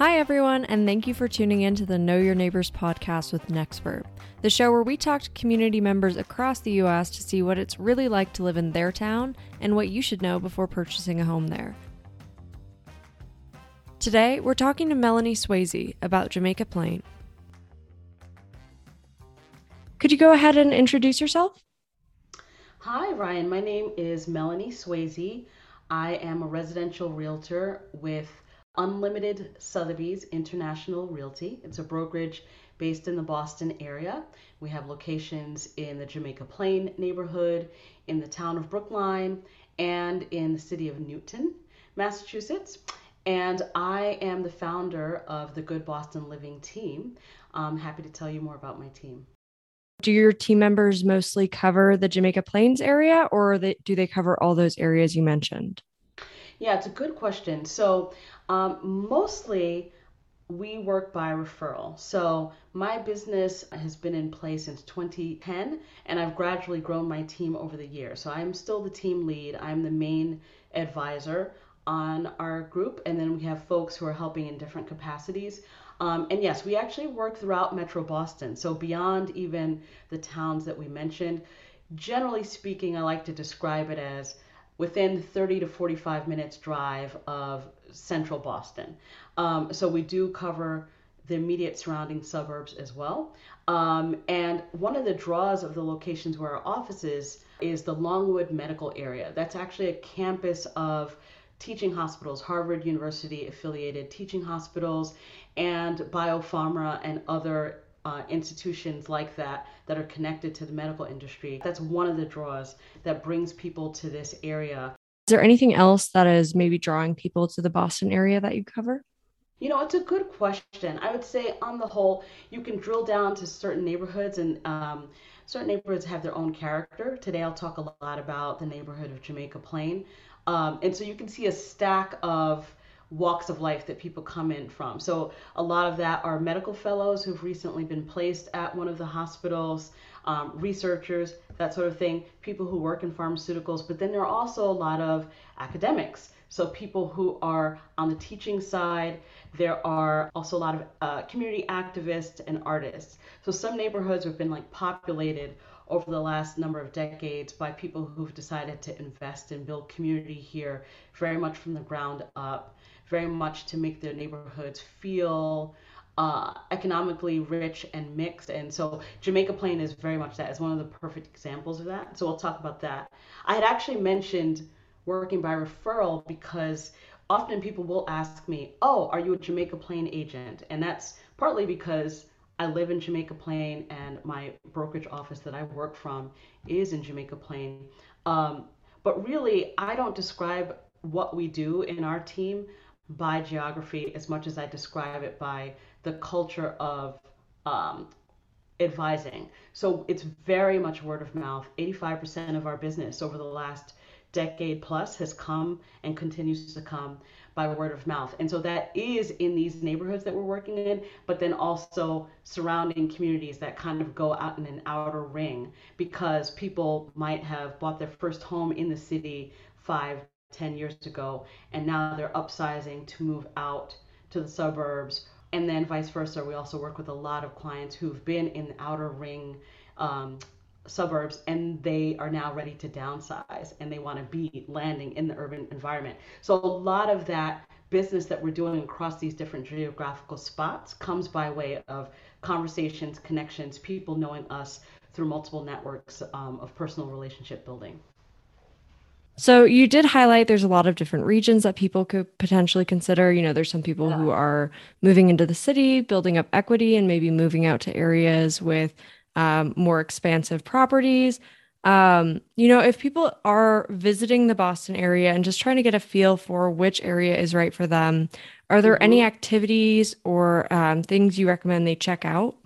Hi, everyone, and thank you for tuning in to the Know Your Neighbors podcast with Nextburb, the show where we talk to community members across the U.S. to see what it's really like to live in their town and what you should know before purchasing a home there. Today, we're talking to Melony Swasey about Jamaica Plain. Could you go ahead and introduce yourself? Hi, Ryann. My name is Melony Swasey. I am a residential realtor with Unlimited Sotheby's International Realty. It's a brokerage based in the Boston area. We have locations in the Jamaica Plain neighborhood, in the town of Brookline, and in the city of Newton, Massachusetts. And I am the founder of the Good Boston Living team. I'm happy to tell you more about my team. Do your team members mostly cover the Jamaica Plains area or they, do they cover all those areas you mentioned? Yeah, it's a good question. So, um, mostly we work by referral. So, my business has been in place since 2010, and I've gradually grown my team over the years. So, I'm still the team lead, I'm the main advisor on our group, and then we have folks who are helping in different capacities. Um, and yes, we actually work throughout Metro Boston. So, beyond even the towns that we mentioned, generally speaking, I like to describe it as within 30 to 45 minutes drive of central Boston. Um, so we do cover the immediate surrounding suburbs as well. Um, and one of the draws of the locations where our office is is the Longwood Medical Area. That's actually a campus of teaching hospitals, Harvard University affiliated teaching hospitals, and biopharma and other uh, institutions like that that are connected to the medical industry. That's one of the draws that brings people to this area. Is there anything else that is maybe drawing people to the Boston area that you cover? You know, it's a good question. I would say, on the whole, you can drill down to certain neighborhoods, and um, certain neighborhoods have their own character. Today, I'll talk a lot about the neighborhood of Jamaica Plain. Um, and so you can see a stack of walks of life that people come in from. So a lot of that are medical fellows who've recently been placed at one of the hospitals, um, researchers, that sort of thing, people who work in pharmaceuticals. But then there are also a lot of academics. So people who are on the teaching side. There are also a lot of uh, community activists and artists. So some neighborhoods have been like populated over the last number of decades by people who've decided to invest and build community here very much from the ground up very much to make their neighborhoods feel uh, economically rich and mixed. And so Jamaica Plain is very much that. It's one of the perfect examples of that. So we'll talk about that. I had actually mentioned working by referral because often people will ask me, Oh, are you a Jamaica Plain agent? And that's partly because I live in Jamaica Plain and my brokerage office that I work from is in Jamaica Plain. Um, but really, I don't describe what we do in our team by geography as much as I describe it by the culture of um, advising. So it's very much word of mouth. 85% of our business over the last decade plus has come and continues to come by word of mouth. And so that is in these neighborhoods that we're working in, but then also surrounding communities that kind of go out in an outer ring because people might have bought their first home in the city five, 10 years ago, and now they're upsizing to move out to the suburbs. And then vice versa. We also work with a lot of clients who've been in the outer ring um, suburbs and they are now ready to downsize and they want to be landing in the urban environment. So a lot of that business that we're doing across these different geographical spots comes by way of conversations, connections, people knowing us through multiple networks um, of personal relationship building. So you did highlight there's a lot of different regions that people could potentially consider. You know, there's some people yeah. who are moving into the city, building up equity, and maybe moving out to areas with um, more expansive properties. Um, you know, if people are visiting the Boston area and just trying to get a feel for which area is right for them, are there mm-hmm. any activities or um, things you recommend they check out?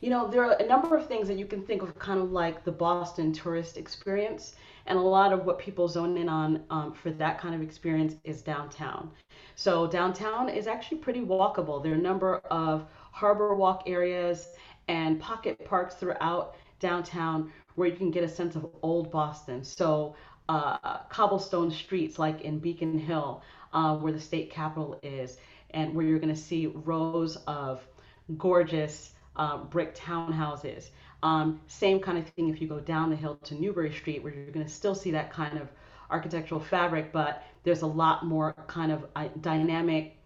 You know, there are a number of things that you can think of kind of like the Boston tourist experience. And a lot of what people zone in on um, for that kind of experience is downtown. So downtown is actually pretty walkable. There are a number of harbor walk areas and pocket parks throughout downtown where you can get a sense of old Boston. So uh, cobblestone streets like in Beacon Hill, uh, where the state capitol is, and where you're going to see rows of gorgeous uh, brick townhouses. Um, same kind of thing if you go down the hill to Newbury Street, where you're going to still see that kind of architectural fabric, but there's a lot more kind of uh, dynamic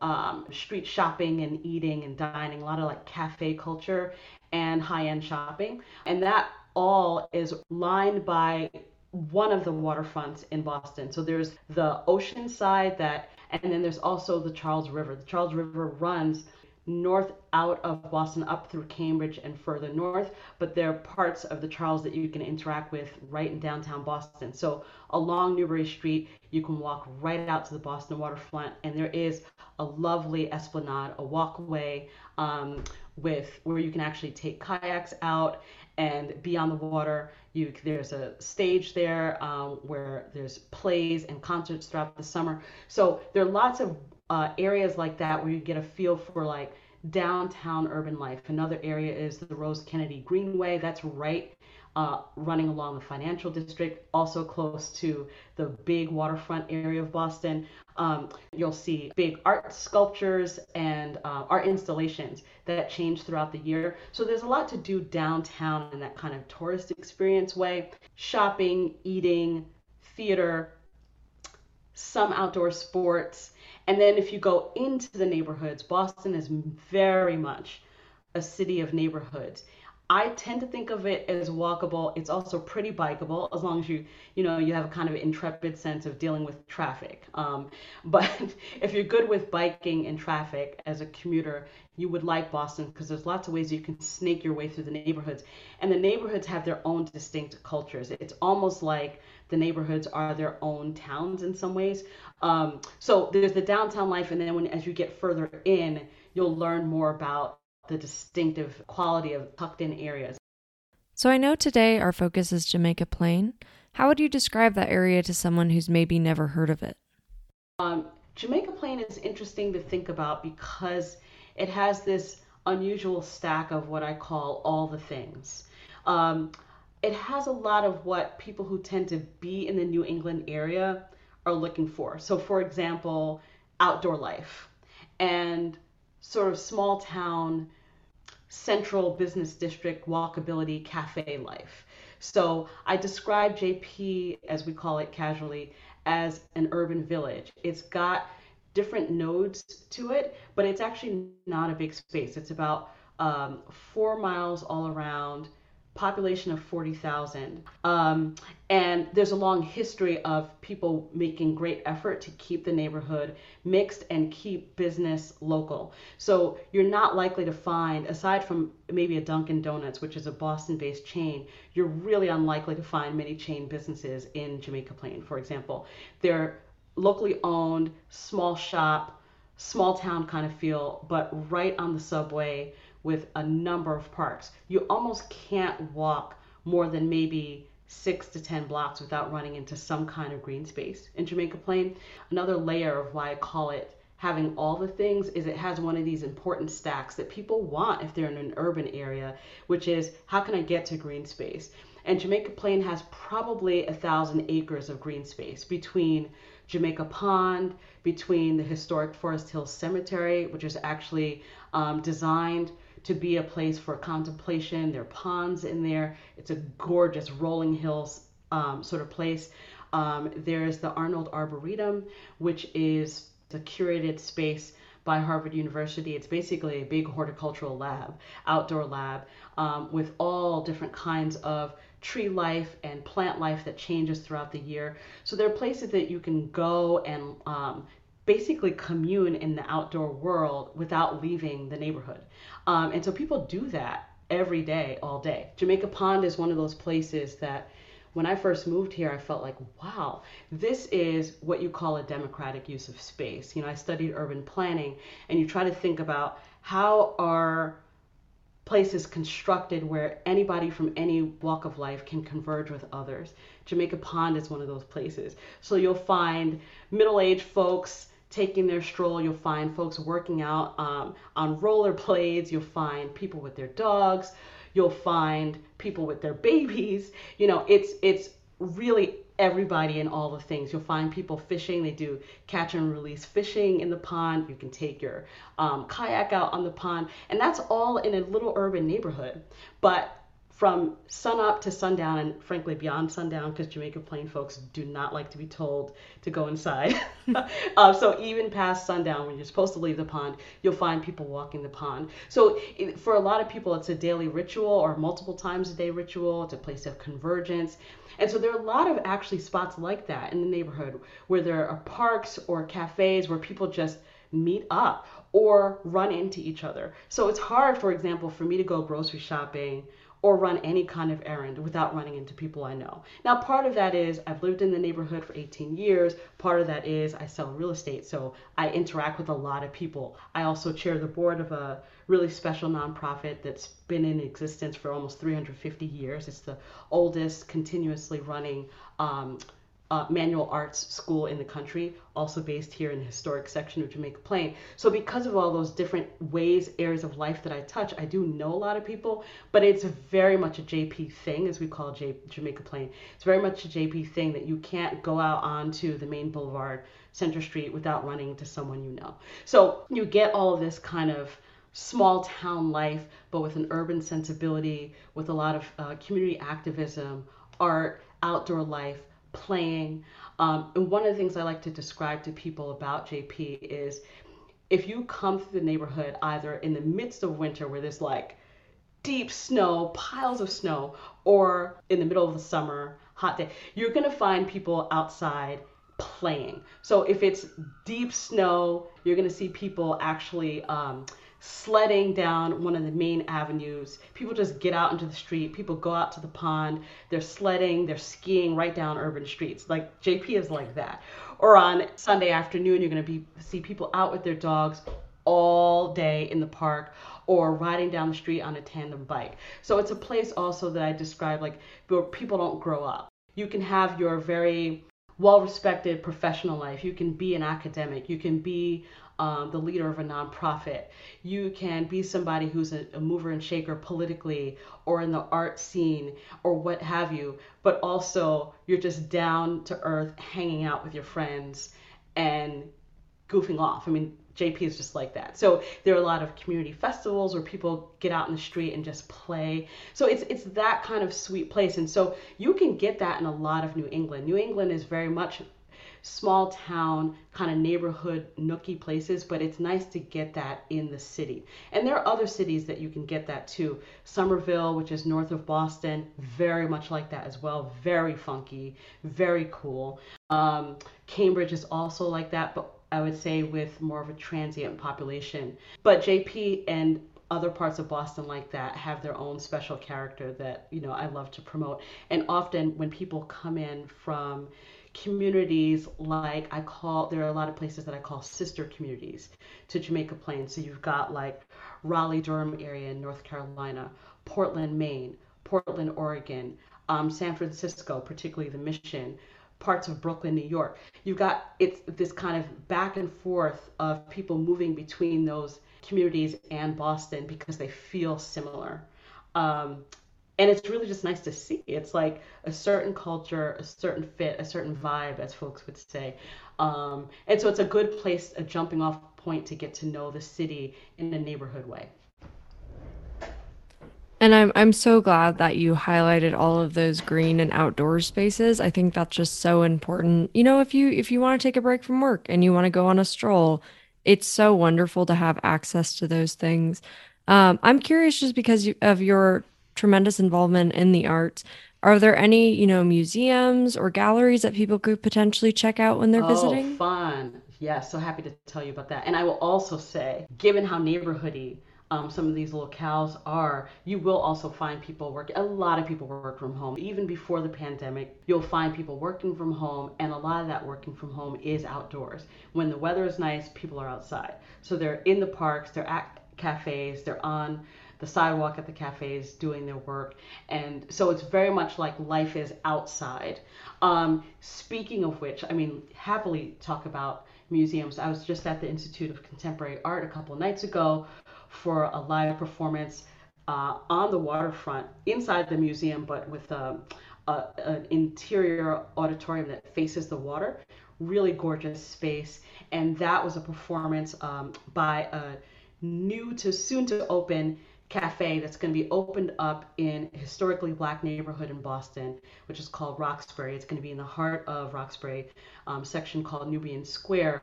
um, street shopping and eating and dining, a lot of like cafe culture and high end shopping. And that all is lined by one of the waterfronts in Boston. So there's the ocean side that, and then there's also the Charles River. The Charles River runs north out of Boston up through Cambridge and further north, but there are parts of the Charles that you can interact with right in downtown Boston. So along Newbury Street, you can walk right out to the Boston waterfront, and there is a lovely esplanade, a walkway um, with where you can actually take kayaks out and be on the water. You, there's a stage there um, where there's plays and concerts throughout the summer. So there are lots of uh, areas like that where you get a feel for like downtown urban life. Another area is the Rose Kennedy Greenway. That's right uh, running along the financial district, also close to the big waterfront area of Boston. Um, you'll see big art sculptures and uh, art installations that change throughout the year. So there's a lot to do downtown in that kind of tourist experience way shopping, eating, theater, some outdoor sports. And then if you go into the neighborhoods, Boston is very much a city of neighborhoods. I tend to think of it as walkable. It's also pretty bikeable as long as you, you know, you have a kind of intrepid sense of dealing with traffic. Um, but if you're good with biking and traffic as a commuter, you would like Boston because there's lots of ways you can snake your way through the neighborhoods. And the neighborhoods have their own distinct cultures. It's almost like the neighborhoods are their own towns in some ways. Um, so there's the downtown life, and then when as you get further in, you'll learn more about the distinctive quality of tucked in areas. So I know today our focus is Jamaica Plain. How would you describe that area to someone who's maybe never heard of it? Um, Jamaica Plain is interesting to think about because it has this unusual stack of what I call all the things. Um, it has a lot of what people who tend to be in the New England area are looking for. So, for example, outdoor life and sort of small town central business district walkability cafe life. So I describe JP, as we call it casually, as an urban village. It's got different nodes to it, but it's actually not a big space. It's about um, four miles all around population of 40,000. Um, and there's a long history of people making great effort to keep the neighborhood mixed and keep business local. So you're not likely to find, aside from maybe a Dunkin' Donuts, which is a Boston based chain, you're really unlikely to find many chain businesses in Jamaica Plain, for example. They're locally owned, small shop, small town kind of feel, but right on the subway with a number of parks. You almost can't walk more than maybe six to 10 blocks without running into some kind of green space in Jamaica Plain. Another layer of why I call it having all the things is it has one of these important stacks that people want if they're in an urban area, which is how can I get to green space? And Jamaica Plain has probably a thousand acres of green space between Jamaica Pond, between the historic Forest Hills Cemetery, which is actually um, designed to be a place for contemplation. There are ponds in there. It's a gorgeous rolling hills um, sort of place. Um, there's the Arnold Arboretum, which is a curated space by Harvard University. It's basically a big horticultural lab, outdoor lab, um, with all different kinds of tree life and plant life that changes throughout the year. So there are places that you can go and um, basically commune in the outdoor world without leaving the neighborhood. Um, and so people do that every day, all day. Jamaica Pond is one of those places that when I first moved here, I felt like, wow, this is what you call a democratic use of space. You know, I studied urban planning, and you try to think about how are places constructed where anybody from any walk of life can converge with others. Jamaica Pond is one of those places. So you'll find middle aged folks taking their stroll. You'll find folks working out um, on rollerblades. You'll find people with their dogs. You'll find people with their babies. You know, it's it's really everybody and all the things. You'll find people fishing. They do catch and release fishing in the pond. You can take your um, kayak out on the pond, and that's all in a little urban neighborhood. But from sunup to sundown, and frankly beyond sundown, because Jamaica Plain folks do not like to be told to go inside. uh, so even past sundown, when you're supposed to leave the pond, you'll find people walking the pond. So it, for a lot of people, it's a daily ritual or multiple times a day ritual. It's a place of convergence. And so there are a lot of actually spots like that in the neighborhood where there are parks or cafes where people just meet up or run into each other. So it's hard, for example, for me to go grocery shopping or run any kind of errand without running into people I know. Now, part of that is I've lived in the neighborhood for 18 years. Part of that is I sell real estate, so I interact with a lot of people. I also chair the board of a really special nonprofit that's been in existence for almost 350 years. It's the oldest continuously running um, uh, manual arts school in the country, also based here in the historic section of Jamaica Plain. So, because of all those different ways, areas of life that I touch, I do know a lot of people, but it's very much a JP thing, as we call J- Jamaica Plain. It's very much a JP thing that you can't go out onto the main boulevard, Centre Street, without running into someone you know. So, you get all of this kind of small town life, but with an urban sensibility, with a lot of uh, community activism, art, outdoor life playing. Um, and one of the things I like to describe to people about JP is if you come through the neighborhood either in the midst of winter where there's like deep snow, piles of snow, or in the middle of the summer, hot day, you're to find people outside playing. So if it's deep snow, you're to see people actually um, sledding down one of the main avenues. People just get out into the street. People go out to the pond. They're sledding, they're skiing right down urban streets. Like JP is like that. Or on Sunday afternoon, you're going to be see people out with their dogs all day in the park or riding down the street on a tandem bike. So it's a place also that I describe like where people don't grow up. You can have your very well respected professional life. You can be an academic. You can be um, the leader of a nonprofit. You can be somebody who's a, a mover and shaker politically or in the art scene or what have you, but also you're just down to earth hanging out with your friends and goofing off. I mean, JP is just like that. So there are a lot of community festivals where people get out in the street and just play. So it's it's that kind of sweet place. And so you can get that in a lot of New England. New England is very much small town kind of neighborhood nooky places, but it's nice to get that in the city. And there are other cities that you can get that too. Somerville, which is north of Boston, very much like that as well. Very funky, very cool. Um, Cambridge is also like that, but I would say with more of a transient population. But JP and other parts of Boston like that have their own special character that you know I love to promote. And often when people come in from communities like I call there are a lot of places that I call sister communities to Jamaica Plain. So you've got like Raleigh Durham area in North Carolina, Portland, Maine, Portland, Oregon, um, San Francisco, particularly the Mission, parts of Brooklyn, New York. You've got it's this kind of back and forth of people moving between those communities and Boston because they feel similar. Um, and it's really just nice to see. It's like a certain culture, a certain fit, a certain vibe, as folks would say. Um, and so it's a good place, a jumping off point to get to know the city in a neighborhood way. And I'm I'm so glad that you highlighted all of those green and outdoor spaces. I think that's just so important. You know, if you if you want to take a break from work and you want to go on a stroll, it's so wonderful to have access to those things. Um, I'm curious just because you, of your tremendous involvement in the arts. Are there any, you know, museums or galleries that people could potentially check out when they're visiting? oh, visiting? fun. Yes, so happy to tell you about that. And I will also say, given how neighborhoody um, some of these locales are, you will also find people working. A lot of people work from home. Even before the pandemic, you'll find people working from home, and a lot of that working from home is outdoors. When the weather is nice, people are outside. So they're in the parks, they're at cafes, they're on the sidewalk at the cafes doing their work. And so it's very much like life is outside. Um, speaking of which, I mean, happily talk about museums. I was just at the Institute of Contemporary Art a couple nights ago for a live performance uh, on the waterfront inside the museum, but with a, uh, an interior auditorium that faces the water. Really gorgeous space. And that was a performance um, by a new to soon to open cafe that's going to be opened up in a historically black neighborhood in Boston, which is called Roxbury. It's going to be in the heart of Roxbury, um, section called Nubian Square.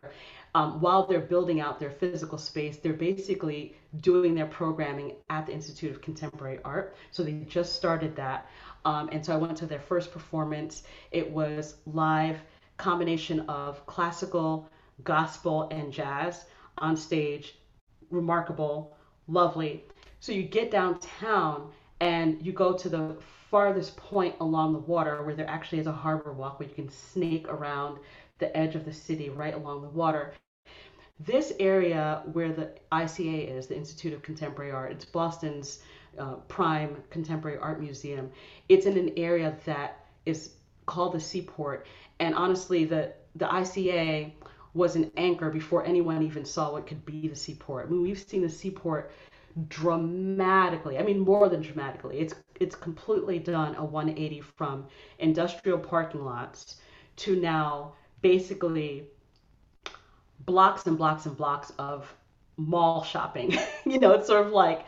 Um, while they're building out their physical space, they're basically doing their programming at the Institute of Contemporary Art. So they just started that. Um, and so I went to their first performance. It was live combination of classical, gospel, and jazz on stage. Remarkable, lovely. So you get downtown and you go to the farthest point along the water where there actually is a harbor walk where you can snake around the edge of the city right along the water. This area where the ICA is, the Institute of Contemporary Art, it's Boston's uh, prime contemporary art museum. It's in an area that is called the Seaport. And honestly, the, the ICA was an anchor before anyone even saw what could be the Seaport. I mean, we've seen the Seaport dramatically. I mean, more than dramatically. It's it's completely done a 180 from industrial parking lots to now basically blocks and blocks and blocks of mall shopping. you know, it's sort of like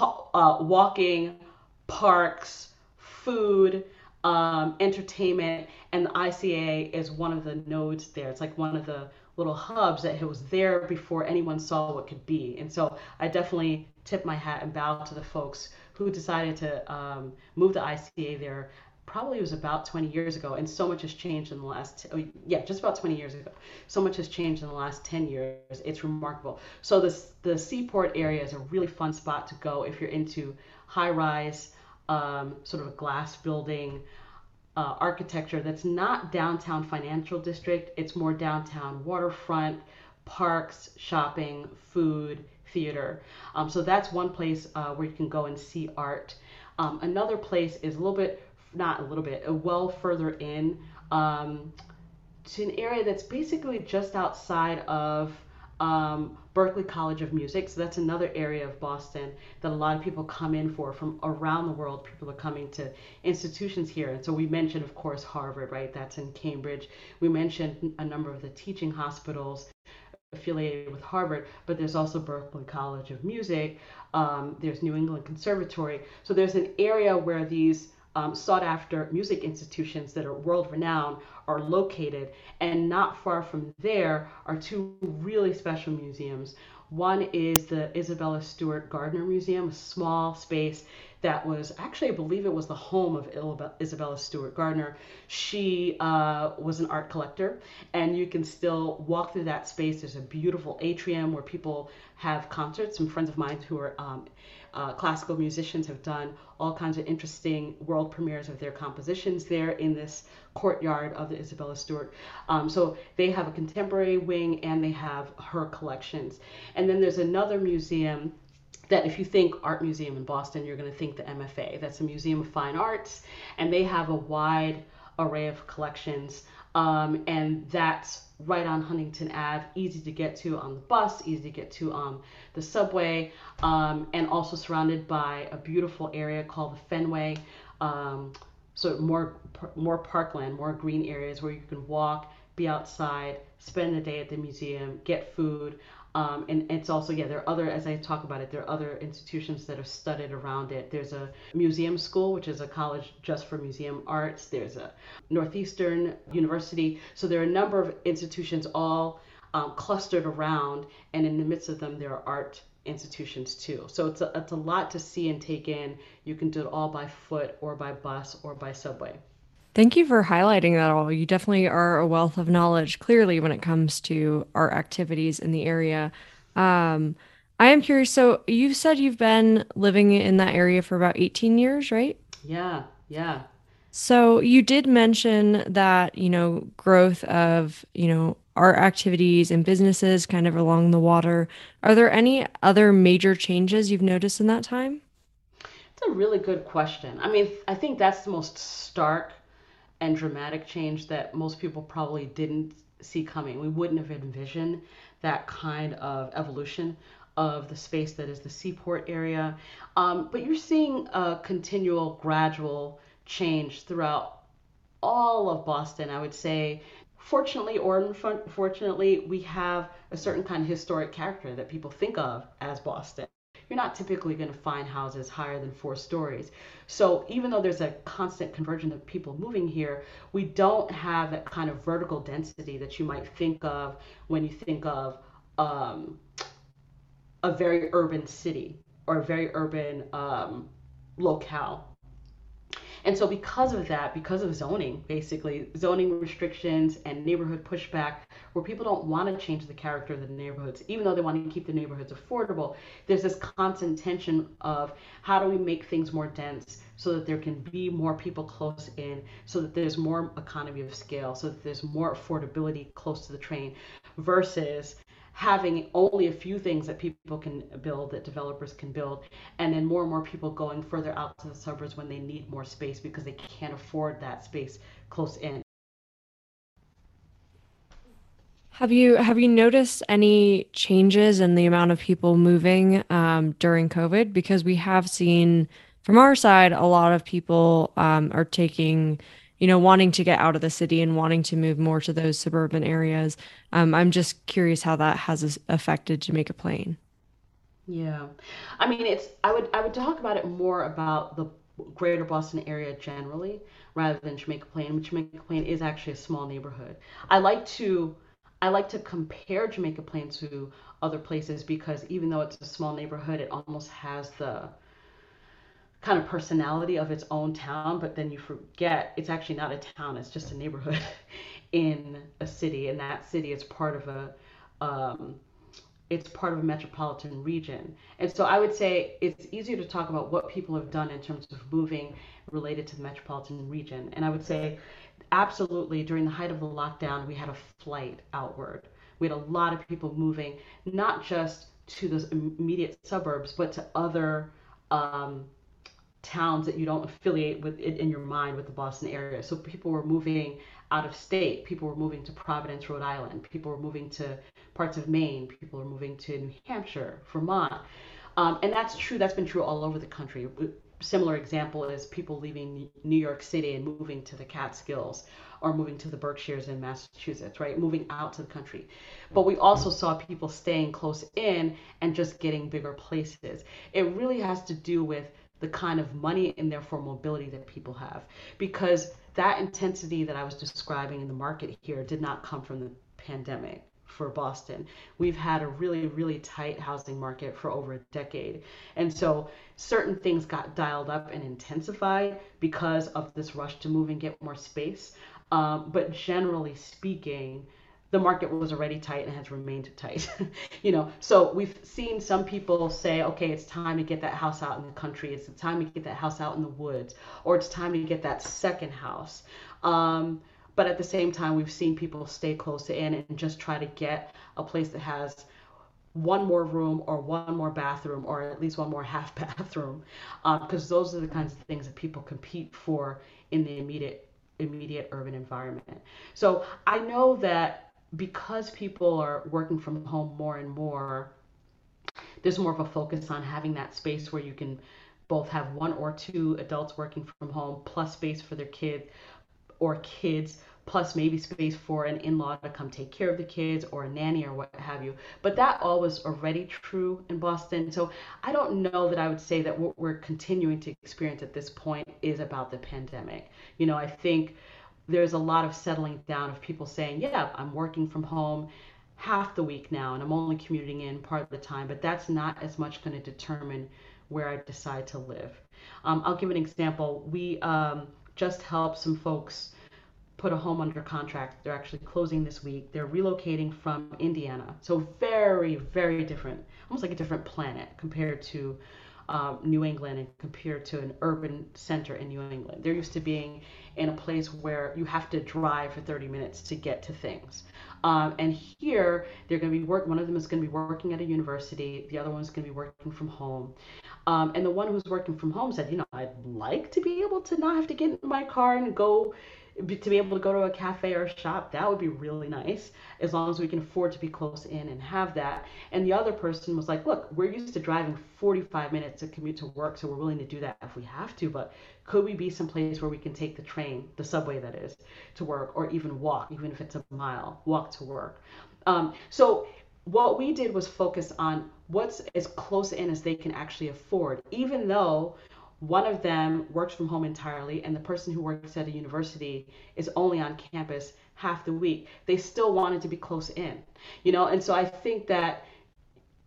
uh, walking, parks, food, um, entertainment, and the ICA is one of the nodes there. It's like one of the little hubs that it was there before anyone saw what could be. And so I definitely tip my hat and bow to the folks who decided to um, move the ICA there. Probably was about 20 years ago, and so much has changed in the last, oh, yeah, just about 20 years ago. So much has changed in the last 10 years. It's remarkable. So this, the Seaport area is a really fun spot to go if you're into high rise, um, sort of a glass building, uh, architecture that's not downtown financial district. It's more downtown waterfront, parks, shopping, food, theater. Um, so that's one place uh, where you can go and see art. Um, another place is a little bit, not a little bit, a well further in um, to an area that's basically just outside of um, Berklee College of Music. So that's another area of Boston that a lot of people come in for from around the world. People are coming to institutions here. And so we mentioned, of course, Harvard, right? That's in Cambridge. We mentioned a number of the teaching hospitals affiliated with Harvard, but there's also Berklee College of Music. Um, there's New England Conservatory. So there's an area where these um, sought after music institutions that are world renowned are located. And not far from there are two really special museums. One is the Isabella Stewart Gardner Museum, a small space that was actually, I believe it was the home of Isabella Stewart Gardner. She uh, was an art collector, and you can still walk through that space. There's a beautiful atrium where people have concerts. Some friends of mine who are um, uh, classical musicians have done all kinds of interesting world premieres of their compositions there in this courtyard of the Isabella Stewart. Um, so they have a contemporary wing and they have her collections. And then there's another museum that if you think art museum in Boston, you're going to think the MFA. That's a Museum of Fine Arts, and they have a wide array of collections. Um, and that's right on Huntington Ave, easy to get to on the bus, easy to get to on the subway, um, and also surrounded by a beautiful area called the Fenway. Um, so more more parkland, more green areas where you can walk, be outside, spend the day at the museum, get food. Um, and it's also, yeah, there are other, as I talk about it, there are other institutions that are studied around it. There's a museum school, which is a college just for museum arts. There's a Northeastern University. So there are a number of institutions all um, clustered around, and in the midst of them, there are art institutions too. So it's a, it's a lot to see and take in. You can do it all by foot or by bus or by subway. Thank you for highlighting that all. You definitely are a wealth of knowledge, clearly, when it comes to our activities in the area. Um, I am curious. So, you said you've been living in that area for about 18 years, right? Yeah, yeah. So, you did mention that, you know, growth of, you know, art activities and businesses kind of along the water. Are there any other major changes you've noticed in that time? It's a really good question. I mean, I think that's the most stark and dramatic change that most people probably didn't see coming. We wouldn't have envisioned that kind of evolution of the space that is the seaport area. Um, but you're seeing a continual, gradual change throughout all of Boston. I would say, fortunately or unfortunately, we have a certain kind of historic character that people think of as Boston. You're not typically going to find houses higher than four stories. So even though there's a constant convergence of people moving here, we don't have that kind of vertical density that you might think of when you think of um, a very urban city or a very urban um, locale. And so, because of that, because of zoning, basically, zoning restrictions and neighborhood pushback, where people don't want to change the character of the neighborhoods, even though they want to keep the neighborhoods affordable, there's this constant tension of how do we make things more dense so that there can be more people close in, so that there's more economy of scale, so that there's more affordability close to the train, versus having only a few things that people can build, that developers can build, and then more and more people going further out to the suburbs when they need more space because they can't afford that space close in. Have you have you noticed any changes in the amount of people moving um, during COVID? Because we have seen from our side a lot of people um, are taking you know, wanting to get out of the city and wanting to move more to those suburban areas. Um, I'm just curious how that has affected Jamaica Plain. Yeah, I mean, it's I would I would talk about it more about the greater Boston area generally rather than Jamaica Plain. Jamaica Plain is actually a small neighborhood. I like to I like to compare Jamaica Plain to other places because even though it's a small neighborhood, it almost has the kind of personality of its own town, but then you forget it's actually not a town, it's just a neighborhood in a city, and that city is part of a um, it's part of a metropolitan region. And so I would say it's easier to talk about what people have done in terms of moving related to the metropolitan region. And I would say absolutely during the height of the lockdown, we had a flight outward. We had a lot of people moving, not just to those immediate suburbs, but to other um, towns that you don't affiliate with in your mind with the Boston area. So people were moving out of state. People were moving to Providence, Rhode Island. People were moving to parts of Maine. People were moving to New Hampshire, Vermont. Um, and that's true. That's been true all over the country. Similar example is people leaving New York City and moving to the Catskills or moving to the Berkshires in Massachusetts, right? Moving out to the country. But we also saw people staying close in and just getting bigger places. It really has to do with the kind of money and therefore mobility that people have. Because that intensity that I was describing in the market here did not come from the pandemic for Boston. We've had a really, really tight housing market for over a decade. And so certain things got dialed up and intensified because of this rush to move and get more space. Um, but generally speaking, the market was already tight and has remained tight. you know, so we've seen some people say, okay, it's time to get that house out in the country. It's time to get that house out in the woods, or it's time to get that second house. Um, but at the same time, we've seen people stay close to in and just try to get a place that has one more room or one more bathroom or at least one more half bathroom because um, those are the kinds of things that people compete for in the immediate immediate urban environment. So I know that because people are working from home more and more, there's more of a focus on having that space where you can both have one or two adults working from home plus space for their kid or kids plus maybe space for an in-law to come take care of the kids or a nanny or what have you. But that all was already true in boston. So i don't know that i would say that what we're continuing to experience at this point is about the pandemic. You know i think there's a lot of settling down of people saying, yeah, I'm working from home half the week now and I'm only commuting in part of the time, but that's not as much going to determine where I decide to live. Um, I'll give an example. We um, just helped some folks put a home under contract. They're actually closing this week. They're relocating from Indiana. So very, very different, almost like a different planet compared to um, New England and compared to an urban center in New England. They're used to being in a place where you have to drive for 30 minutes to get to things. Um, and here, they're going to be work. One of them is going to be working at a university. The other one is going to be working from home. Um, and the one who's working from home said, you know, I'd like to be able to not have to get in my car and go to be able to go to a cafe or a shop, that would be really nice as long as we can afford to be close in and have that. And the other person was like, look, we're used to driving 45 minutes to commute to work, so we're willing to do that if we have to, but could we be someplace where we can take the train, the subway that is, to work, or even walk, even if it's a mile, walk to work? Um, so what we did was focus on what's as close in as they can actually afford, even though one of them works from home entirely and the person who works at a university is only on campus half the week. They still wanted to be close in you know? And so i think that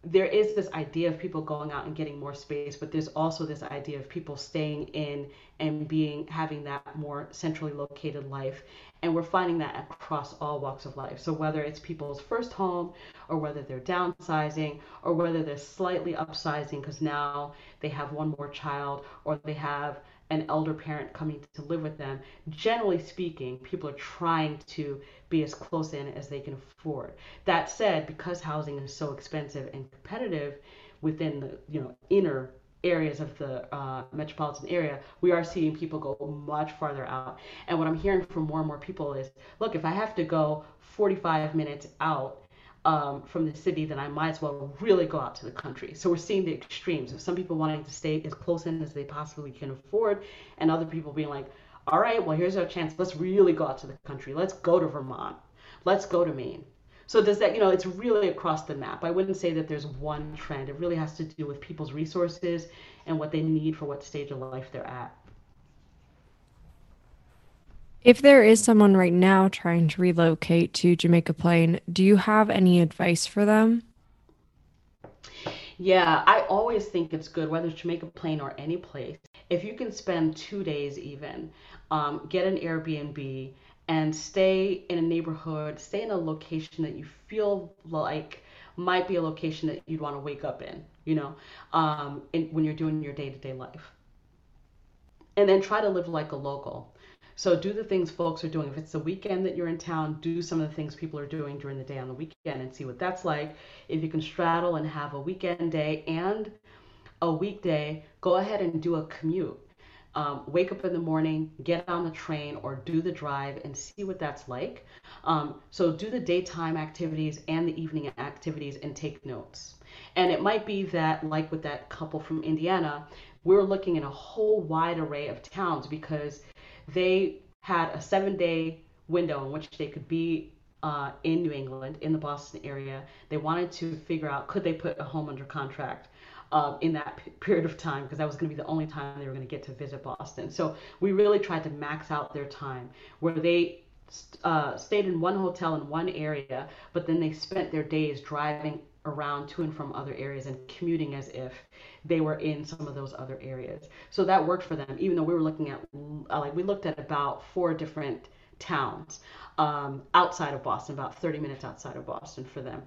there is this idea of people going out and getting more space, but there's also this idea of people staying in and being having that more centrally located life. And we're finding that across all walks of life. So whether it's people's first home, or whether they're downsizing, or whether they're slightly upsizing because now they have one more child, or they have an elder parent coming to live with them, generally speaking, people are trying to be as close in as they can afford. That said, because housing is so expensive and competitive within the you know inner areas of the uh, metropolitan area, we are seeing people go much farther out. And what I'm hearing from more and more people is, look, if I have to go 45 minutes out um, from the city, then I might as well really go out to the country. So we're seeing the extremes of some people wanting to stay as close in as they possibly can afford, and other people being like, all right, well, here's our chance. Let's really go out to the country. Let's go to Vermont. Let's go to Maine. So does that, you know, it's really across the map. I wouldn't say that there's one trend. It really has to do with people's resources and what they need for what stage of life they're at. If there is someone right now trying to relocate to Jamaica Plain, do you have any advice for them? Yeah, I always think it's good, whether it's Jamaica Plain or any place, if you can spend two days even, um, get an Airbnb and stay in a neighborhood, stay in a location that you feel like might be a location that you'd want to wake up in, you know, um, in, when you're doing your day to day life. And then try to live like a local. So do the things folks are doing. If it's the weekend that you're in town, do some of the things people are doing during the day on the weekend and see what that's like. If you can straddle and have a weekend day and a weekday, go ahead and do a commute. Um, wake up in the morning, get on the train or do the drive and see what that's like. Um, so do the daytime activities and the evening activities and take notes. And it might be that, like with that couple from Indiana, we're looking at a whole wide array of towns because they had a seven day window in which they could be uh, in New England, in the Boston area. They wanted to figure out could they put a home under contract um, in that p- period of time because that was going to be the only time they were going to get to visit Boston. So we really tried to max out their time where they uh, stayed in one hotel in one area, but then they spent their days driving around to and from other areas and commuting as if they were in some of those other areas. So that worked for them, even though we were looking at, uh, like, we looked at about four different towns um, outside of Boston, about 30 minutes outside of Boston for them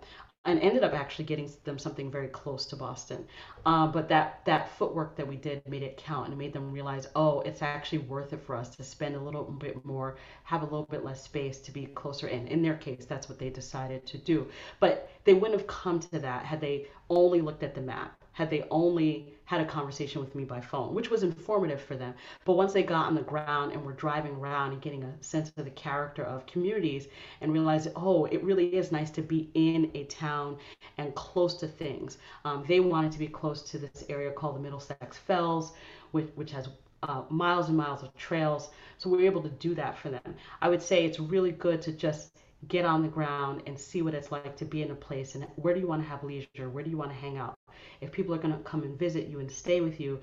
and ended up actually getting them something very close to Boston. Uh, but that that footwork that we did made it count and made them realize, oh, it's actually worth it for us to spend a little bit more, have a little bit less space to be closer in. In their case, that's what they decided to do. But they wouldn't have come to that had they only looked at the map had they only had a conversation with me by phone, which was informative for them. But once they got on the ground and were driving around and getting a sense of the character of communities and realized, oh, it really is nice to be in a town and close to things. Um, they wanted to be close to this area called the Middlesex Fells, which, which has uh, miles and miles of trails. So we were able to do that for them. I would say it's really good to just get on the ground and see what it's like to be in a place and where do you want to have leisure? Where do you want to hang out? If people are going to come and visit you and stay with you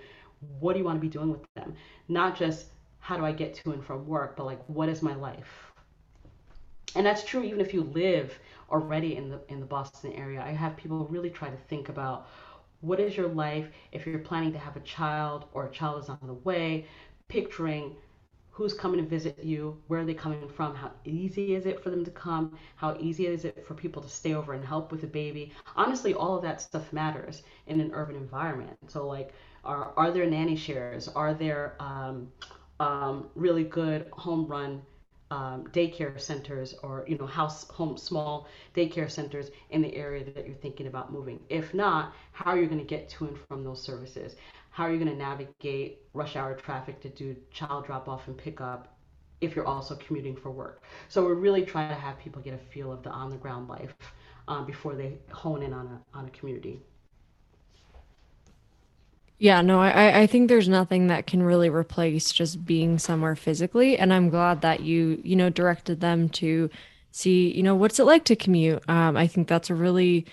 what do you want to be doing with them? Not just how do i get to and from work but like what is my life? And that's true even if you live already in the in the boston area. I have people really try to think about what is your life if you're planning to have a child or a child is on the way? Picturing who's coming to visit you, where are they coming from, how easy is it for them to come, how easy is it for people to stay over and help with the baby. Honestly, all of that stuff matters in an urban environment. So like, are, are there nanny shares? Are there um, um, really good home run um, daycare centers or you know house home small daycare centers in the area that you're thinking about moving if not how are you going to get to and from those services how are you going to navigate rush hour traffic to do child drop off and pick up if you're also commuting for work. So we're really trying to have people get a feel of the on the ground life um, before they hone in on a on a community. Yeah, no, I, I think there's nothing that can really replace just being somewhere physically. And I'm glad that you, you know, directed them to see, you know, what's it like to commute. Um, I think that's a really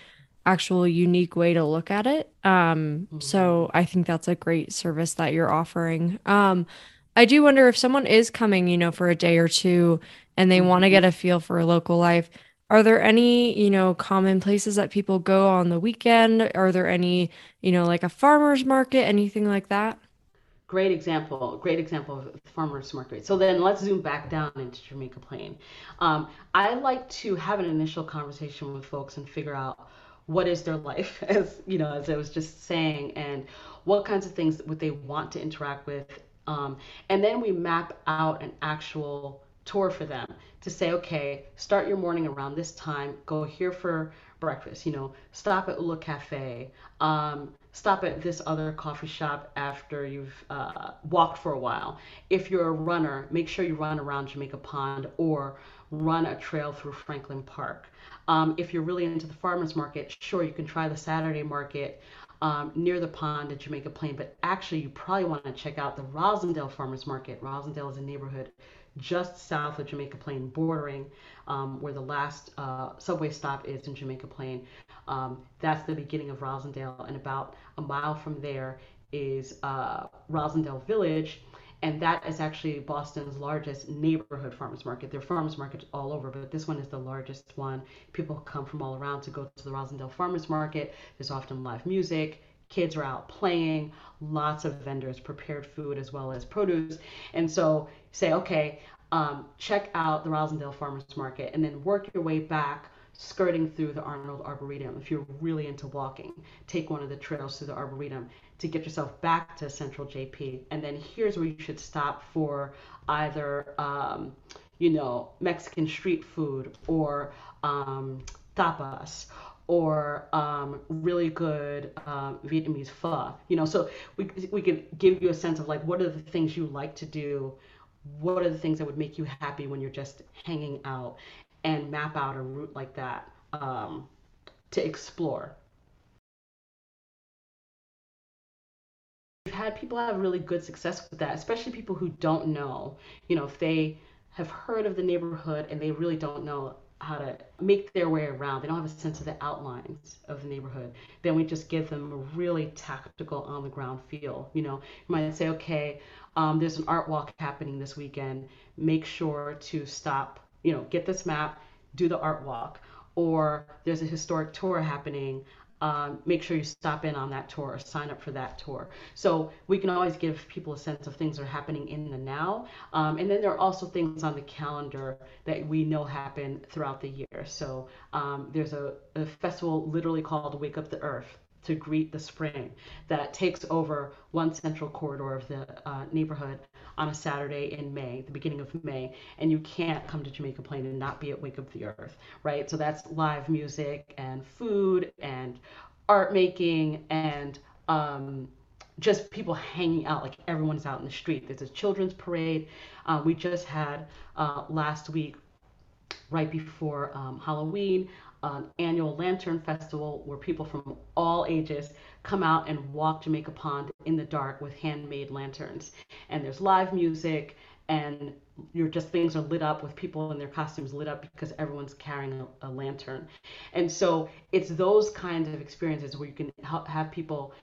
actual unique way to look at it. Um, hmm so I think that's a great service that you're offering. Um, I do wonder if someone is coming, you know, for a day or two and they want to get a feel for local life. Are there any, you know, common places that people go on the weekend? Are there any, you know, like a farmer's market, anything like that? Great example, great example of farmers market. So then let's zoom back down into Jamaica Plain. Um, I like to have an initial conversation with folks and figure out what is their life, as you know, as I was just saying, and what kinds of things would they want to interact with. Um, and then we map out an actual tour for them to say, okay, start your morning around this time, go here for breakfast, you know, stop at Ula Cafe, um, stop at this other coffee shop after you've uh, walked for a while. If you're a runner, make sure you run around Jamaica Pond or run a trail through Franklin Park. Um, if you're really into the farmers market, sure, you can try the Saturday market um, near the pond at Jamaica Plain, but actually, you probably want to check out the Roslindale Farmers Market. Roslindale is a neighborhood just south of Jamaica Plain, bordering um, where the last uh, subway stop is in Jamaica Plain. Um, that's the beginning of Roslindale, and about a mile from there is uh, Roslindale Village, and that is actually Boston's largest neighborhood farmers market. There are farmers markets all over, but this one is the largest one. People come from all around to go to the Roslindale Farmers Market. There's often live music. Kids are out playing, lots of vendors, prepared food as well as produce. And so say, okay, um, check out the Roslindale Farmers Market and then work your way back skirting through the Arnold Arboretum. If you're really into walking, take one of the trails through the Arboretum to get yourself back to Central JP. And then here's where you should stop for either, um, you know, Mexican street food or um, tapas or um, really good um, Vietnamese pho. You know, so we we could give you a sense of like what are the things you like to do, what are the things that would make you happy when you're just hanging out, and map out a route like that um, to explore. We've had people have really good success with that, especially people who don't know. You know, if they have heard of the neighborhood and they really don't know how to make their way around, they don't have a sense of the outlines of the neighborhood, then we just give them a really tactical on the ground feel. You know, you might say, okay, um, there's an art walk happening this weekend. Make sure to stop, you know, get this map, do the art walk. Or there's a historic tour happening um, make sure you stop in on that tour or sign up for that tour. So we can always give people a sense of things that are happening in the now. Um, and then there are also things on the calendar that we know happen throughout the year. So um, there's a, a festival literally called Wake Up the Earth to greet the spring that takes over one central corridor of the uh, neighborhood on a Saturday in May, the beginning of May, and you can't come to Jamaica Plain and not be at Wake Up the Earth, right? So that's live music and food and art making and um, just people hanging out, like everyone's out in the street. There's a children's parade. Uh, we just had uh, last week right before um, Halloween, an annual lantern festival where people from all ages come out and walk Jamaica Pond in the dark with handmade lanterns. And there's live music, and you're just things are lit up with people in their costumes lit up because everyone's carrying a, a lantern. And so it's those kinds of experiences where you can help, have people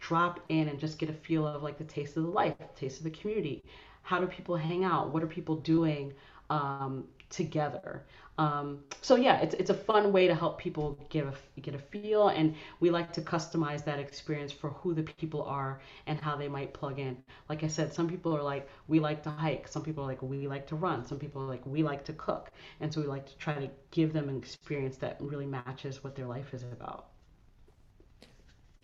drop in and just get a feel of like the taste of the life, taste of the community. How do people hang out? What are people doing um, together? Um, so yeah, it's it's a fun way to help people get a get a feel, and we like to customize that experience for who the people are and how they might plug in. Like I said, some people are like we like to hike, some people are like we like to run, some people are like we like to cook, and so we like to try to give them an experience that really matches what their life is about.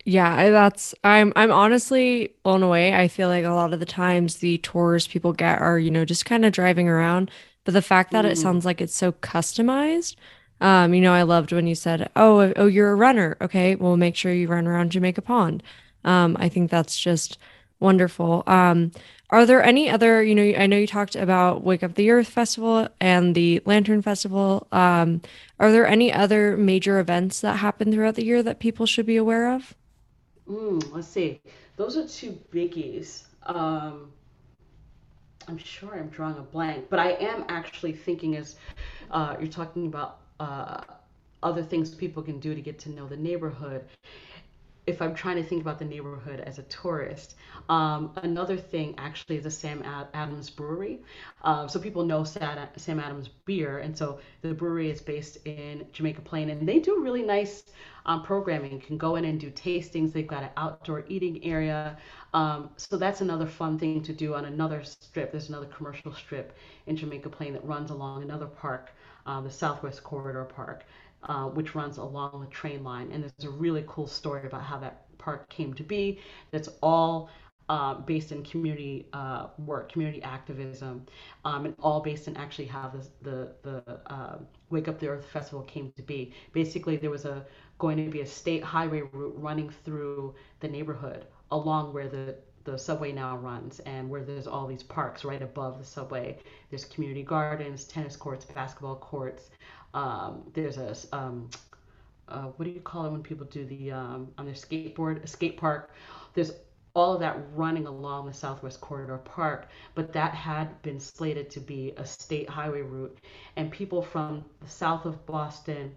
Yeah, that's I'm I'm honestly blown away. I feel like a lot of the times the tours people get are, you know, just kind of driving around, but the fact that it Mm, sounds like it's so customized, um, you know, I loved when you said, "Oh, oh, you're a runner. Okay, well, make sure you run around Jamaica Pond." Um, I think that's just Wonderful. Um, are there any other, you know, I know you talked about Wake Up the Earth Festival and the Lantern Festival. Um, are there any other major events that happen throughout the year that people should be aware of? Mm, let's see. Those are two biggies. Um, I'm sure I'm drawing a blank, but I am actually thinking as uh, you're talking about uh, other things people can do to get to know the neighborhood if I'm trying to think about the neighborhood as a tourist. Um, another thing actually is the Sam Adams Brewery. Uh, so people know Sam Adams beer, and so the brewery is based in Jamaica Plain, and they do really nice um, programming. You can go in and do tastings. They've got an outdoor eating area. Um, so that's another fun thing to do on another strip. There's another commercial strip in Jamaica Plain that runs along another park, uh, the Southwest Corridor Park uh, which runs along the train line. And there's a really cool story about how that park came to be. That's all uh, based in community uh, work, community activism, um, and all based in actually how the the, the uh, Wake Up the Earth Festival came to be. Basically, there was a going to be a state highway route running through the neighborhood along where the the subway now runs and where there's all these parks right above the subway. There's community gardens, tennis courts, basketball courts, um, there's a um, uh, what do you call it when people do the um, on their skateboard, a skate park. There's all of that running along the Southwest Corridor Park, but that had been slated to be a state highway route, and people from the south of Boston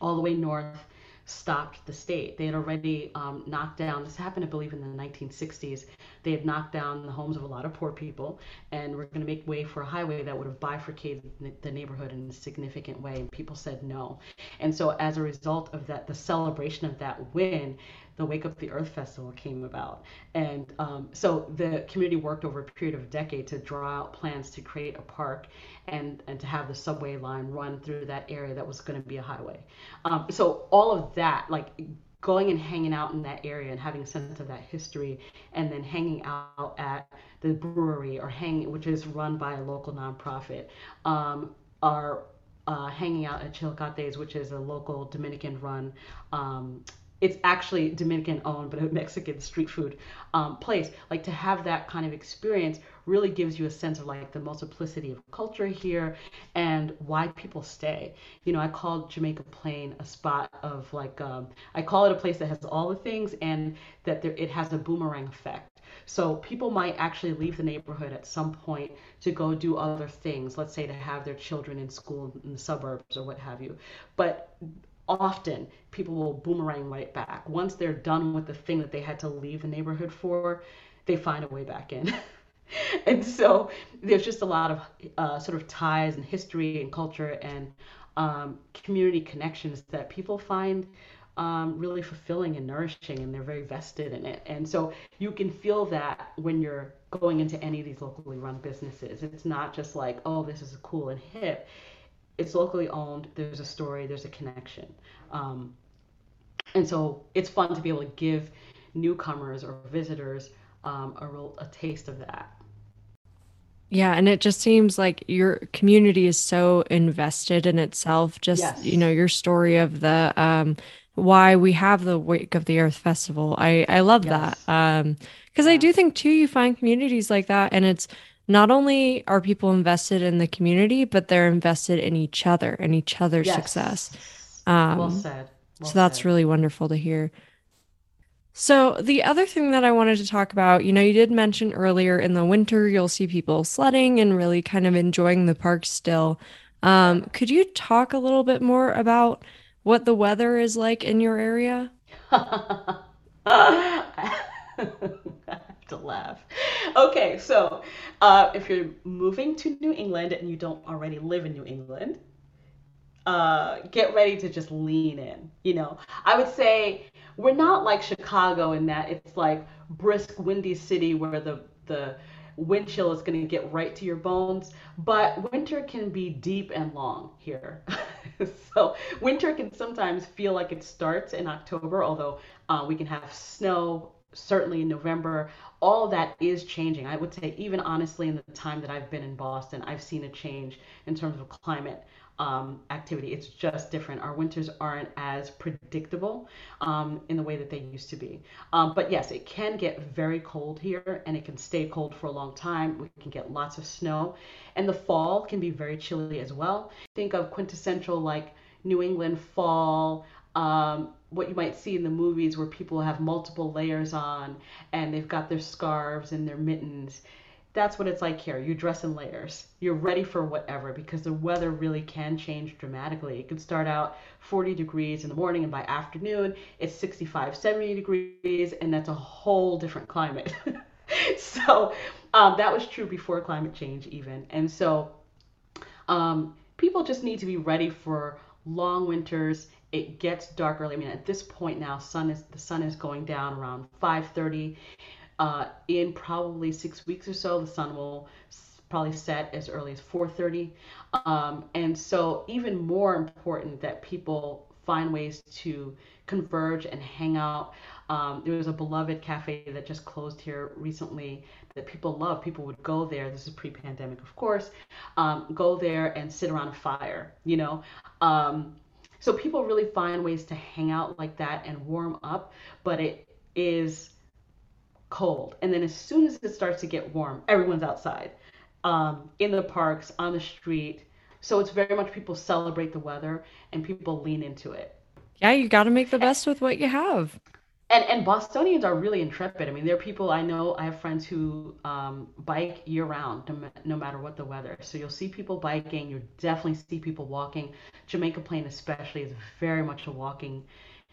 all the way north stopped the state. They had already um, knocked down, this happened, I believe, in the 1960s. They had knocked down the homes of a lot of poor people and were going to make way for a highway that would have bifurcated the neighborhood in a significant way. And people said no. And so, as a result of that, the celebration of that win, the Wake Up the Earth Festival came about. And um, so the community worked over a period of a decade to draw out plans to create a park and, and to have the subway line run through that area that was going to be a highway. Um, so all of that, like going and hanging out in that area and having a sense of that history and then hanging out at the brewery or hanging which is run by a local nonprofit um, are uh, hanging out at Chilacates, which is a local Dominican run um, it's actually Dominican owned, but a Mexican street food um, place. Like to have that kind of experience really gives you a sense of like the multiplicity of culture here and why people stay. You know, I call Jamaica Plain a spot of like, um, I call it a place that has all the things and that there, it has a boomerang effect. So people might actually leave the neighborhood at some point to go do other things, let's say to have their children in school in the suburbs or what have you. But often people will boomerang right back. Once they're done with the thing that they had to leave the neighborhood for, they find a way back in. and so there's just a lot of uh, sort of ties and history and culture and um, community connections that people find um, really fulfilling and nourishing, and they're very vested in it. And so you can feel that when you're going into any of these locally run businesses. It's not just like, oh, this is cool and hip it's locally owned. There's a story. There's a connection. Um, and so it's fun to be able to give newcomers or visitors um, a real a taste of that. Yeah, and it just seems like your community is so invested in itself. Just Yes. you know, your story of the um, why we have the Wake Up the Earth Festival. I I love that Yes. um, because I do think too you find communities like that, and it's not only are people invested in the community, but they're invested in each other and each other's success. Yes. Well Um, said. Well so that's said. really wonderful to hear. So, the other thing that I wanted to talk about, you know, you did mention earlier in the winter, you'll see people sledding and really kind of enjoying the park still. Um, could you talk a little bit more about what the weather is like in your area? To laugh. Okay, so uh, if you're moving to New England and you don't already live in New England, uh, get ready to just lean in. You know, I would say we're not like Chicago in that it's like brisk, windy city where the the wind chill is going to get right to your bones. But winter can be deep and long here. so winter can sometimes feel like it starts in October, although uh, we can have snow certainly in November. All that is changing. I would say, even honestly, in the time that I've been in Boston, I've seen a change in terms of climate um, activity. It's just different. Our winters aren't as predictable um, in the way that they used to be. Um, but yes, it can get very cold here and it can stay cold for a long time. We can get lots of snow. And the fall can be very chilly as well. Think of quintessential like New England fall. What you might see in the movies where people have multiple layers on and they've got their scarves and their mittens that's what it's like here. You dress in layers. You're ready for whatever because the weather really can change dramatically. It can start out 40 degrees in the morning and by afternoon it's 65, 70 degrees, and that's a whole different climate. so um, that was true before climate change, even. And so um, people just need to be ready for long winters. It gets dark early. I mean, at this point now, sun is the sun is going down around 5:30 uh, in probably six weeks or so, the sun will probably set as early as 4:30, um, and so even more important that people find ways to converge and hang out. Um, there was a beloved cafe that just closed here recently that people love. People would go there. This is pre-pandemic, of course. Um, go there and sit around a fire. You know. So people really find ways to hang out like that and warm up, but it is cold. And then as soon as it starts to get warm, everyone's outside, um, in the parks, on the street. So it's very much people celebrate the weather and people lean into it. Yeah, you got to make the best with what you have. And and Bostonians are really intrepid. I mean, there are people I know. I have friends who um, bike year round, no, no matter what the weather. So you'll see people biking. You'll definitely see people walking. Jamaica Plain, especially, is very much a walking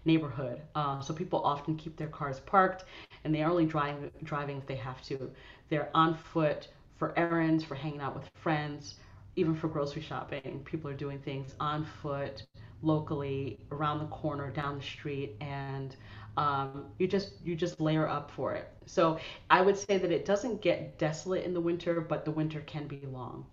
neighborhood. Uh, so people often keep their cars parked and they are only driving driving if they have to. They're on foot for errands, for hanging out with friends, even for grocery shopping. People are doing things on foot, locally, around the corner, down the street, and um, you just you just layer up for it. So I would say that it doesn't get desolate in the winter, but the winter can be long.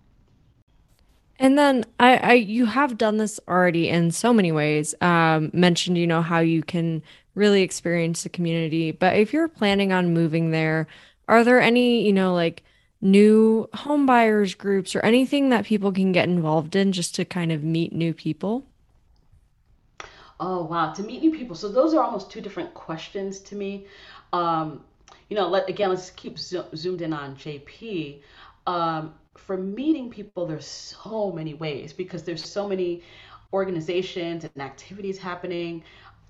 And then I, I you have done this already in so many ways. Um, mentioned, you know, how you can really experience the community. But if you're planning on moving there, are there any, you know, like new home buyers groups or anything that people can get involved in just to kind of meet new people? Oh wow, to meet new people. So those are almost two different questions to me. Um, you know, let again, let's keep zo- zoomed in on JP. Um, for meeting people, there's so many ways because there's so many organizations and activities happening.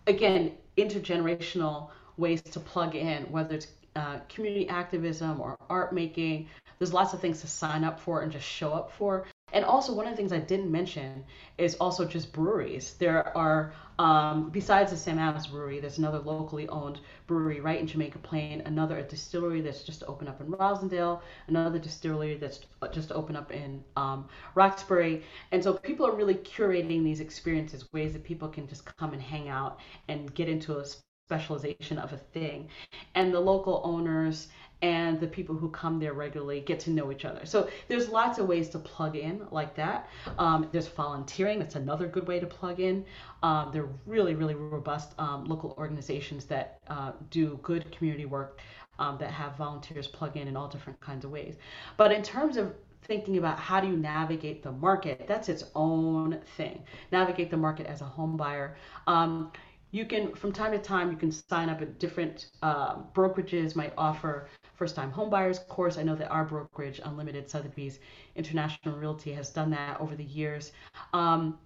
Again, intergenerational ways to plug in, whether it's uh, community activism or art making. There's lots of things to sign up for and just show up for. And also, one of the things I didn't mention is also just breweries. There are, um, besides the Sam Adams Brewery, there's another locally owned brewery right in Jamaica Plain, another distillery that's just opened up in Roslindale, another distillery that's just opened up in um, Roxbury. And so people are really curating these experiences, ways that people can just come and hang out and get into a specialization of a thing. And the local owners and the people who come there regularly get to know each other. So there's lots of ways to plug in like that. Um, there's volunteering, that's another good way to plug in. Um, they're really, really robust um, local organizations that uh, do good community work um, that have volunteers plug in in all different kinds of ways. But in terms of thinking about how do you navigate the market, that's its own thing. Navigate the market as a home buyer. Um, you can from time to time you can sign up at different uh, brokerages might offer first time homebuyers course. I know that our brokerage, Unlimited Sotheby's International Realty, has done that over the years. Um,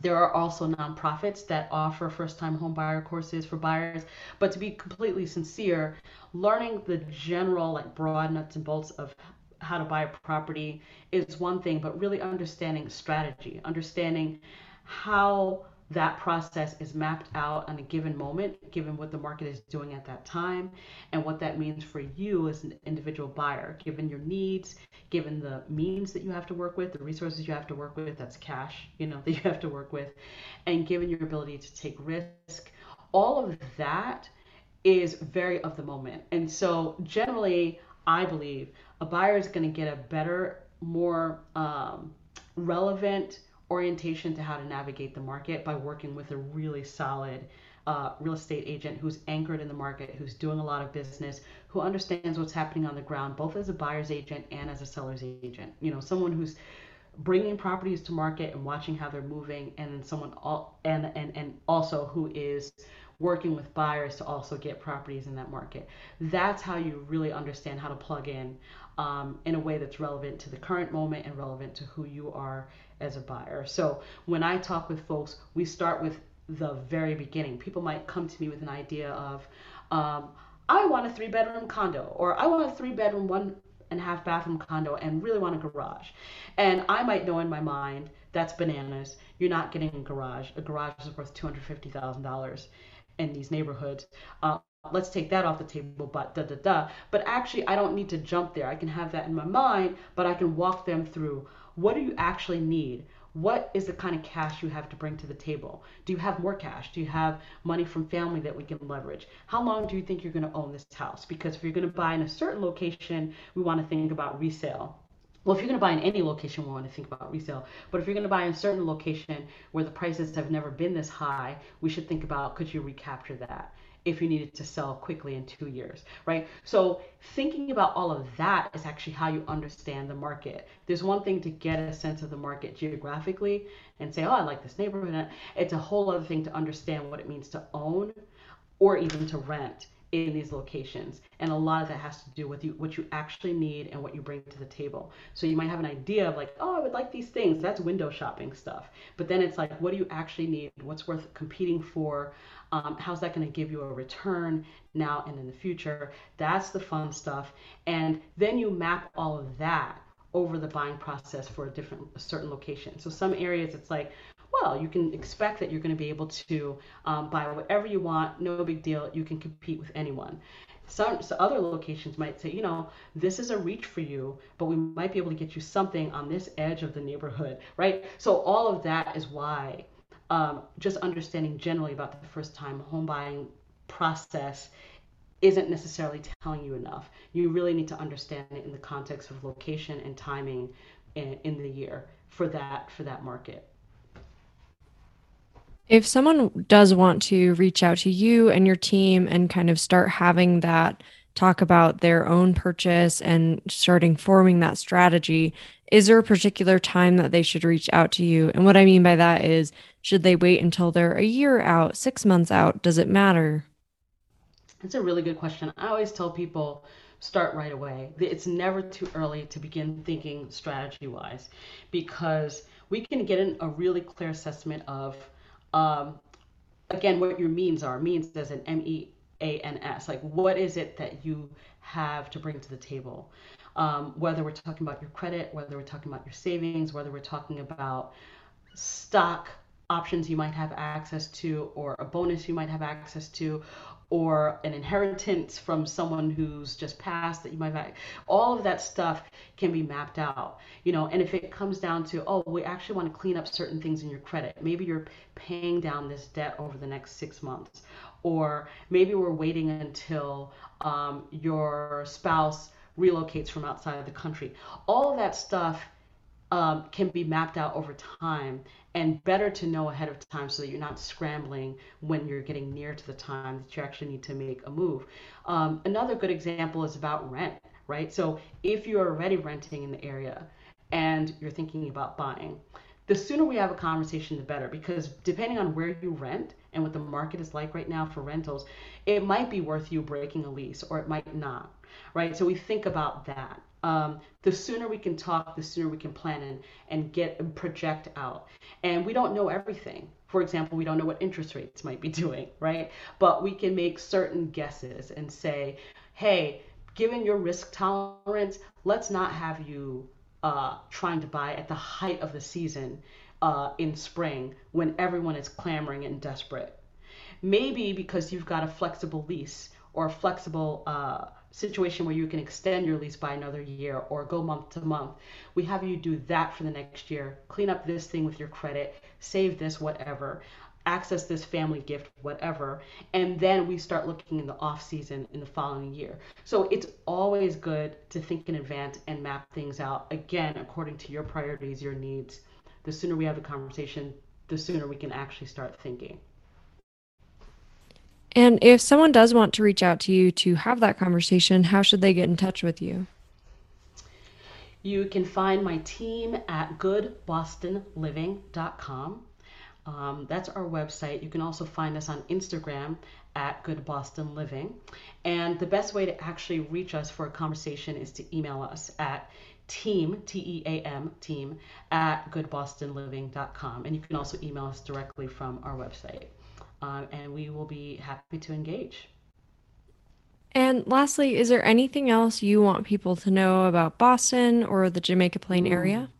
there are also nonprofits that offer first time homebuyer courses for buyers. But to be completely sincere, learning the general, like broad nuts and bolts of how to buy a property is one thing, but really understanding strategy, understanding how that process is mapped out on a given moment, given what the market is doing at that time, and what that means for you as an individual buyer, given your needs, given the means that you have to work with, the resources you have to work with, that's cash, you know, that you have to work with, and given your ability to take risk. All of that is very of the moment. And so generally, I believe a buyer is going to get a better, more um, relevant, orientation to how to navigate the market by working with a really solid uh, real estate agent who's anchored in the market, who's doing a lot of business, who understands what's happening on the ground, both as a buyer's agent and as a seller's agent. You know, someone who's bringing properties to market and watching how they're moving, and then someone all and and and also who is working with buyers to also get properties in that market. That's how you really understand how to plug in um, in a way that's relevant to the current moment and relevant to who you are as a buyer. So when I talk with folks, we start with the very beginning. People might come to me with an idea of, um, I want a three bedroom condo, or I want a three bedroom, one and a half bathroom condo, and really want a garage. And I might know in my mind, that's bananas. You're not getting a garage. A garage is worth $250,000 in these neighborhoods. Uh, let's take that off the table, but da da da. But actually, I don't need to jump there. I can have that in my mind, but I can walk them through what do you actually need? What is the kind of cash you have to bring to the table? Do you have more cash? Do you have money from family that we can leverage? How long do you think you're going to own this house? Because if you're going to buy in a certain location, we want to think about resale. Well, if you're going to buy in any location, we want to think about resale. But if you're going to buy in a certain location where the prices have never been this high, we should think about could you recapture that? If you needed to sell quickly in two years, right? So thinking about all of that is actually how you understand the market. There's one thing to get a sense of the market geographically and say, oh, I like this neighborhood. It's a whole other thing to understand what it means to own or even to rent in these locations. And a lot of that has to do with you, what you actually need and what you bring to the table. So you might have an idea of like, oh, I would like these things. That's window shopping stuff. But then it's like, what do you actually need? What's worth competing for? Um, how's that going to give you a return now and in the future? That's the fun stuff. And then you map all of that over the buying process for a different a certain location. So some areas it's like, well, you can expect that you're going to be able to um, buy whatever you want, no big deal. You can compete with anyone. Some, other locations might say, you know, this is a reach for you, but we might be able to get you something on this edge of the neighborhood, right? So all of that is why um, just understanding generally about the first time home buying process isn't necessarily telling you enough. You really need to understand it in the context of location and timing in, in the year for that for that market. If someone does want to reach out to you and your team and kind of start having that talk about their own purchase and starting forming that strategy, is there a particular time that they should reach out to you? And what I mean by that is, should they wait until they're a year out, six months out? Does it matter? It's a really good question. I always tell people start right away. It's never too early to begin thinking strategy wise because we can get in a really clear assessment of um, again, what your means are. Means as an M E A N S. Like, what is it that you have to bring to the table? Um, whether we're talking about your credit, whether we're talking about your savings, whether we're talking about stock options you might have access to, or a bonus you might have access to, or an inheritance from someone who's just passed that you might have all of that stuff can be mapped out you know and if it comes down to oh we actually want to clean up certain things in your credit. Maybe you're paying down this debt over the next six months or maybe we're waiting until um, your spouse relocates from outside of the country. All of that stuff um, can be mapped out over time and better to know ahead of time so that you're not scrambling when you're getting near to the time that you actually need to make a move. Um, another good example is about rent, right? So if you're already renting in the area and you're thinking about buying, the sooner we have a conversation, the better, because depending on where you rent and what the market is like right now for rentals, it might be worth you breaking a lease or it might not, right? So we think about that um, the sooner we can talk, the sooner we can plan and, and get and project out. And we don't know everything. For example, we don't know what interest rates might be doing, right? But we can make certain guesses and say, hey, given your risk tolerance, let's not have you uh, trying to buy at the height of the season uh, in spring when everyone is clamoring and desperate. Maybe because you've got a flexible lease or a flexible uh, situation where you can extend your lease by another year or go month to month. We have you do that for the next year. Clean up this thing with your credit, save this, whatever, access this family gift, whatever. And then we start looking in the off season in the following year. So it's always good to think in advance and map things out again according to your priorities, your needs. The sooner we have the conversation, the sooner we can actually start thinking. And if someone does want to reach out to you to have that conversation, how should they get in touch with you? You can find my team at goodbostonliving.com. Um, that's our website. You can also find us on Instagram at Good Boston Living. And the best way to actually reach us for a conversation is to email us at team, T E A M, team, at goodbostonliving.com. And you can also email us directly from our website. Um, and we will be happy to engage. And lastly, is there anything else you want people to know about Boston or the Jamaica Plain area?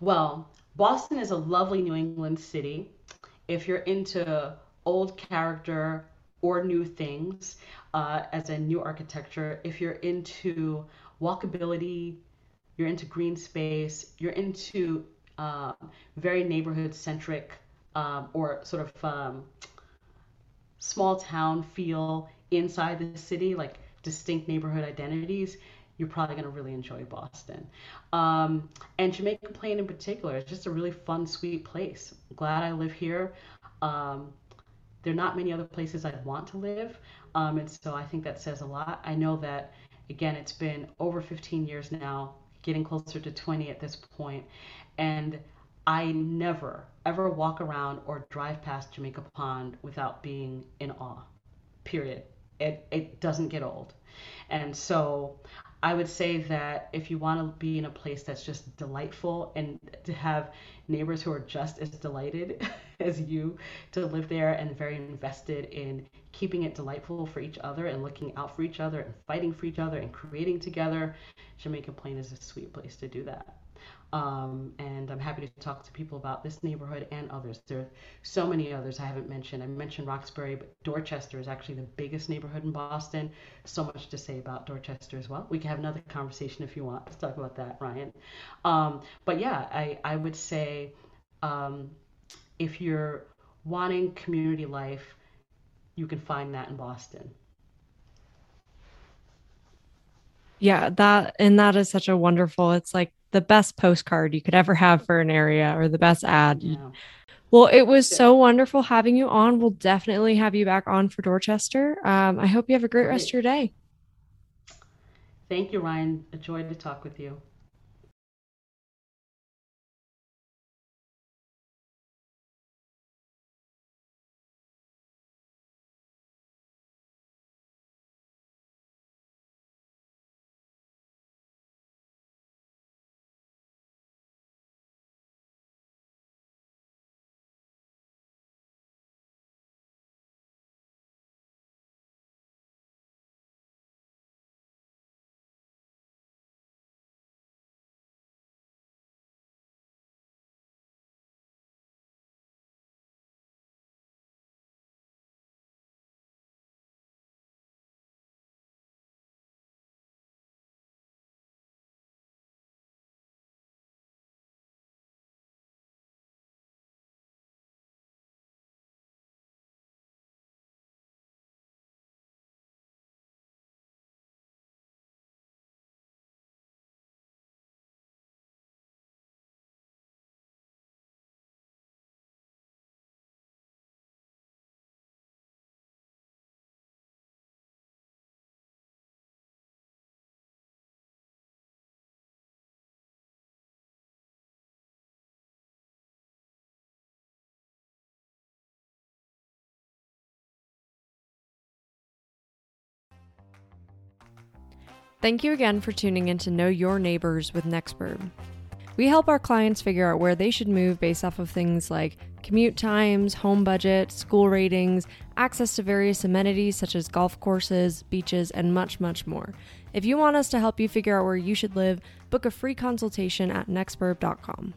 Well, Boston is a lovely New England city. If you're into old character or new things, uh, as in new architecture, if you're into walkability, you're into green space, you're into uh, very neighborhood centric um, or sort of um, small town feel inside the city, like distinct neighborhood identities, you're probably going to really enjoy Boston. Um, and Jamaica Plain in particular is just a really fun, sweet place. Glad I live here. Um, there are not many other places I'd want to live. Um, and so I think that says a lot. I know that, again, it's been over 15 years now, getting closer to 20 at this point, And I never, ever walk around or drive past Jamaica Pond without being in awe, period. It, it doesn't get old. And so I would say that if you want to be in a place that's just delightful and to have neighbors who are just as delighted as you to live there and very invested in keeping it delightful for each other and looking out for each other and fighting for each other and creating together, Jamaica Plain is a sweet place to do that. Um, and I'm happy to talk to people about this neighborhood and others. There are so many others I haven't mentioned. I mentioned Roxbury, but Dorchester is actually the biggest neighborhood in Boston. So much to say about Dorchester as well. We can have another conversation if you want to talk about that, Ryann. Um, but yeah, I, I would say um, if you're wanting community life, you can find that in Boston. Yeah, that and that is such a wonderful. It's like the best postcard you could ever have for an area or the best ad. Yeah. Well, it was so wonderful having you on. We'll definitely have you back on for Dorchester. Um, I hope you have a great, great rest of your day. Thank you, Ryann. A joy to talk with you. Thank you again for tuning in to Know Your Neighbors with Nextburb. We help our clients figure out where they should move based off of things like commute times, home budget, school ratings, access to various amenities such as golf courses, beaches, and much, much more. If you want us to help you figure out where you should live, book a free consultation at nextburb.com.